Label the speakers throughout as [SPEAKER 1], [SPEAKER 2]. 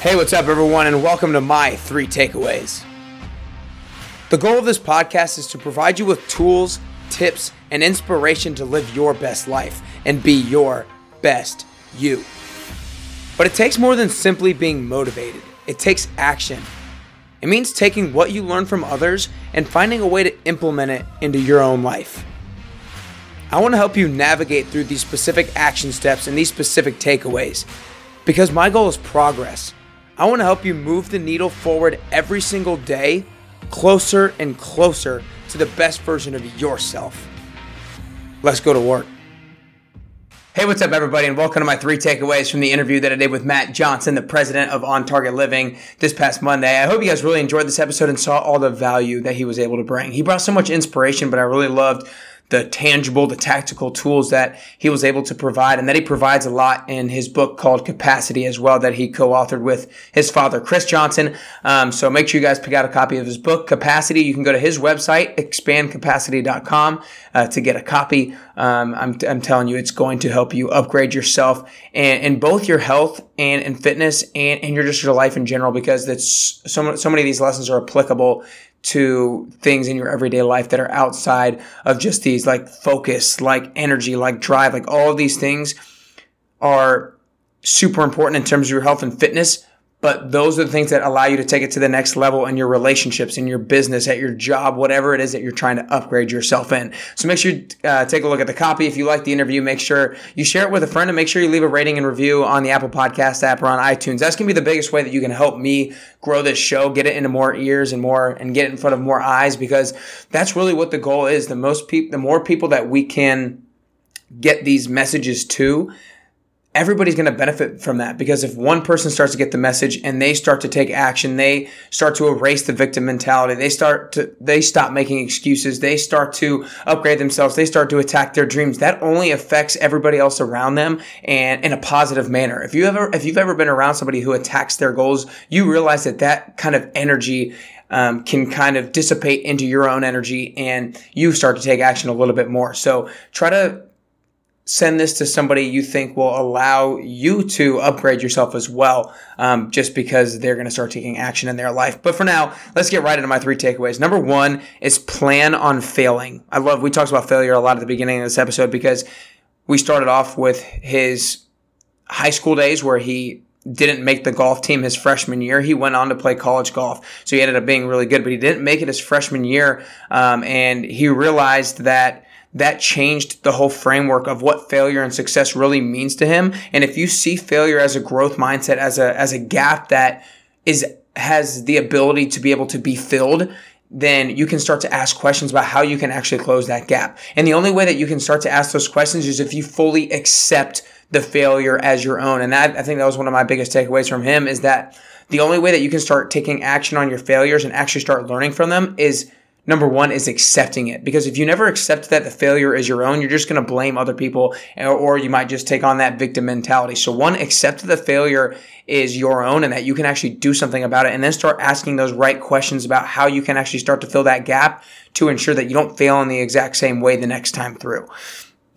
[SPEAKER 1] Hey, what's up, everyone, and welcome to my three takeaways. The goal of this podcast is to provide you with tools, tips, and inspiration to live your best life and be your best you. But it takes more than simply being motivated, it takes action. It means taking what you learn from others and finding a way to implement it into your own life. I want to help you navigate through these specific action steps and these specific takeaways because my goal is progress. I want to help you move the needle forward every single day, closer and closer to the best version of yourself. Let's go to work. Hey, what's up, everybody, and welcome to my three takeaways from the interview that I did with Matt Johnson, the president of On Target Living, this past Monday. I hope you guys really enjoyed this episode and saw all the value that he was able to bring. He brought so much inspiration, but I really loved the tangible, the tactical tools that he was able to provide, and that he provides a lot in his book called Capacity as well, that he co-authored with his father, Chris Johnson. Um, so make sure you guys pick out a copy of his book, Capacity. You can go to his website, expandcapacity.com, uh, to get a copy. Um, I'm, I'm telling you, it's going to help you upgrade yourself and in both your health and in fitness and, and your just your life in general, because that's so, so many of these lessons are applicable to things in your everyday life that are outside of just these like focus, like energy, like drive, like all of these things are super important in terms of your health and fitness. But those are the things that allow you to take it to the next level in your relationships, in your business, at your job, whatever it is that you're trying to upgrade yourself in. So make sure you uh, take a look at the copy. If you like the interview, make sure you share it with a friend and make sure you leave a rating and review on the Apple Podcast app or on iTunes. That's going to be the biggest way that you can help me grow this show, get it into more ears and more, and get it in front of more eyes because that's really what the goal is. The most people, the more people that we can get these messages to, everybody's going to benefit from that because if one person starts to get the message and they start to take action they start to erase the victim mentality they start to they stop making excuses they start to upgrade themselves they start to attack their dreams that only affects everybody else around them and in a positive manner. If you ever if you've ever been around somebody who attacks their goals you realize that that kind of energy um, can kind of dissipate into your own energy and you start to take action a little bit more. So try to send this to somebody you think will allow you to upgrade yourself as well, um, just because they're going to start taking action in their life. But for now, let's get right into my three takeaways. Number one is plan on failing. I love, we talked about failure a lot at the beginning of this episode because we started off with his high school days where he didn't make the golf team his freshman year. He went on to play college golf. So he ended up being really good, but he didn't make it his freshman year. Um, and he realized that that changed the whole framework of what failure and success really means to him. And if you see failure as a growth mindset, as a, as a gap that is, has the ability to be able to be filled, then you can start to ask questions about how you can actually close that gap. And the only way that you can start to ask those questions is if you fully accept the failure as your own. And that, I think that was one of my biggest takeaways from him is that the only way that you can start taking action on your failures and actually start learning from them is number one is accepting it because if you never accept that the failure is your own you're just going to blame other people eh, or you might just take on that victim mentality. So one accept that the failure is your own and that you can actually do something about it and then start asking those right questions about how you can actually start to fill that gap to ensure that you don't fail in the exact same way the next time through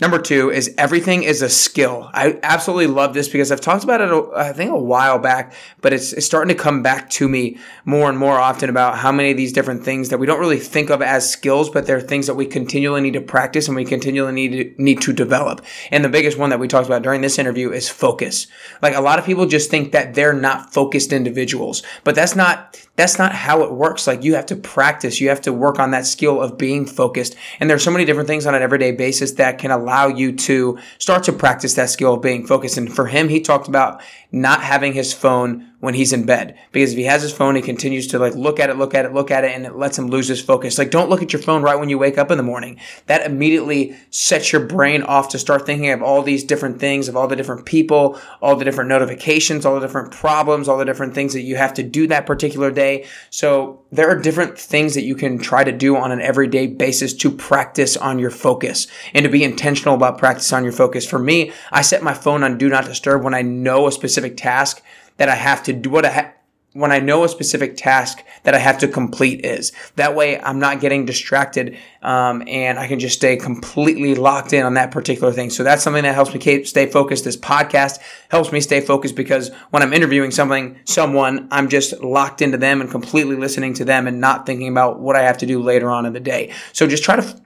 [SPEAKER 1] Number two is everything is a skill. I absolutely love this because I've talked about it, I think, a while back, but it's, it's, starting to come back to me more and more often about how many of these different things that we don't really think of as skills, but they're things that we continually need to practice and we continually need to, need to develop. And the biggest one that we talked about during this interview is focus. Like a lot of people just think that they're not focused individuals, but that's not, that's not how it works. Like you have to practice, you have to work on that skill of being focused. And there's so many different things on an everyday basis that can allow you to start to practice that skill of being focused. And for him, he talked about not having his phone when he's in bed because if he has his phone, he continues to like look at it, look at it, look at it, and it lets him lose his focus. Like, don't look at your phone right when you wake up in the morning. That immediately sets your brain off to start thinking of all these different things, of all the different people, all the different notifications, all the different problems, all the different things that you have to do that particular day. So there are different things that you can try to do on an everyday basis to practice on your focus and to be intentional about practice on your focus. For me, I set my phone on do not disturb when I know a specific task that I have to do what I ha- when I know a specific task that I have to complete is. That way, I'm not getting distracted, um, and I can just stay completely locked in on that particular thing. So that's something that helps me stay focused. This podcast helps me stay focused because when I'm interviewing something, someone, I'm just locked into them and completely listening to them and not thinking about what I have to do later on in the day. So just try to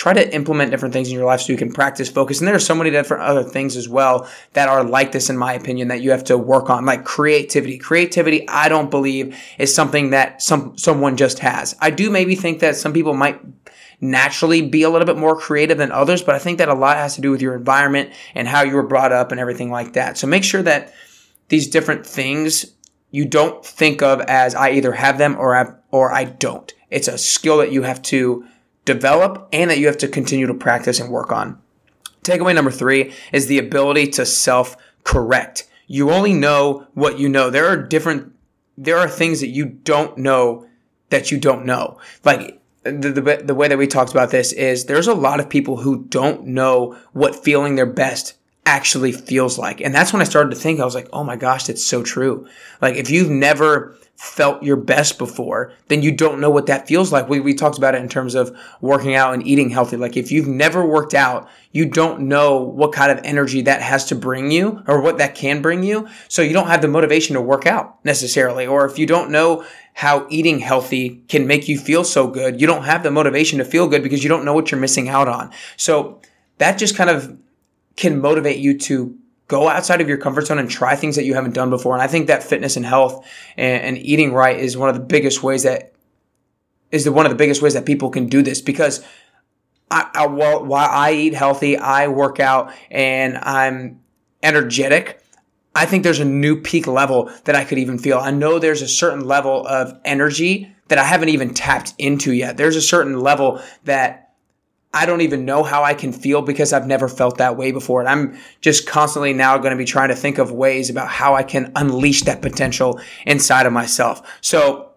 [SPEAKER 1] try to implement different things in your life so you can practice focus. And there are so many different other things as well that are like this, in my opinion, that you have to work on, like creativity. Creativity, I don't believe is something that some, someone just has. I do maybe think that some people might naturally be a little bit more creative than others, but I think that a lot has to do with your environment and how you were brought up and everything like that. So make sure that these different things you don't think of as I either have them or I, or I don't. It's a skill that you have to develop and that you have to continue to practice and work on. Takeaway number three is the ability to self correct. You only know what you know. There are different, there are things that you don't know that you don't know. Like the, the, the way that we talked about this is there's a lot of people who don't know what feeling their best actually feels like. And that's when I started to think, I was like, oh my gosh, that's so true. Like if you've never felt your best before, then you don't know what that feels like. We, we talked about it in terms of working out and eating healthy. Like if you've never worked out, you don't know what kind of energy that has to bring you or what that can bring you. So you don't have the motivation to work out necessarily. Or if you don't know how eating healthy can make you feel so good, you don't have the motivation to feel good because you don't know what you're missing out on. So that just kind of can motivate you to go outside of your comfort zone and try things that you haven't done before. And I think that fitness and health and, and eating right is one of the biggest ways that is the one of the biggest ways that people can do this because I, I while, while I eat healthy, I work out and I'm energetic. I think there's a new peak level that I could even feel. I know there's a certain level of energy that I haven't even tapped into yet. There's a certain level that I don't even know how I can feel because I've never felt that way before. And I'm just constantly now going to be trying to think of ways about how I can unleash that potential inside of myself. So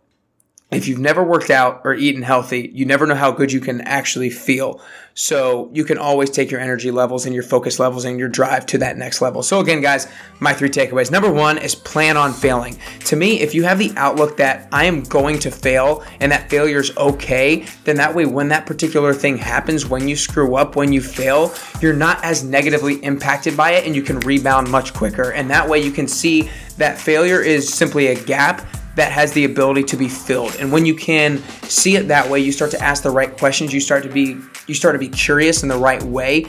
[SPEAKER 1] if you've never worked out or eaten healthy, you never know how good you can actually feel. So you can always take your energy levels and your focus levels and your drive to that next level. So again, guys, my three takeaways. Number one is plan on failing. To me, if you have the outlook that I am going to fail and that failure is okay, then that way when that particular thing happens, when you screw up, when you fail, you're not as negatively impacted by it and you can rebound much quicker. And that way you can see that failure is simply a gap that has the ability to be filled. And when you can see it that way, you start to ask the right questions. You start to be you start to be curious in the right way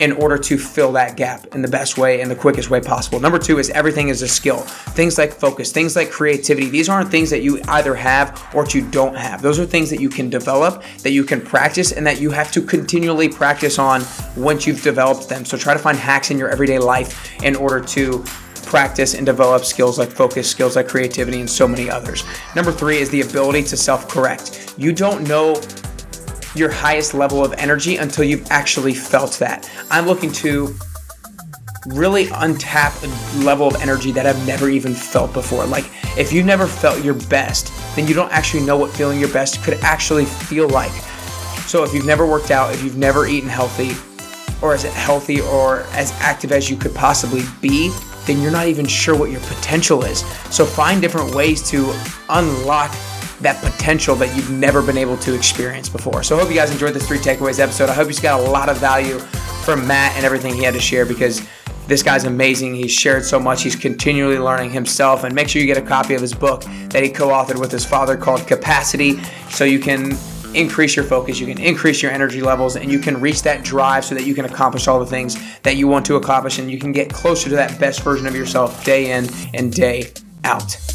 [SPEAKER 1] in order to fill that gap in the best way and the quickest way possible. Number two is everything is a skill. Things like focus, things like creativity, these aren't things that you either have or you don't have. Those are things that you can develop, that you can practice, and that you have to continually practice on once you've developed them. So try to find hacks in your everyday life in order to practice and develop skills like focus, skills like creativity, and so many others. Number three is the ability to self correct. You don't know your highest level of energy until you've actually felt that. I'm looking to really untap a level of energy that I've never even felt before. Like, if you've never felt your best, then you don't actually know what feeling your best could actually feel like. So, if you've never worked out, if you've never eaten healthy, or as healthy or as active as you could possibly be, then you're not even sure what your potential is. So find different ways to unlock that potential that you've never been able to experience before. So I hope you guys enjoyed this three takeaways episode. I hope you got a lot of value from Matt and everything he had to share because this guy's amazing. He's shared so much. He's continually learning himself. And make sure you get a copy of his book that he co authored with his father called Capacity so you can increase your focus, you can increase your energy levels, and you can reach that drive so that you can accomplish all the things that you want to accomplish and you can get closer to that best version of yourself day in and day out.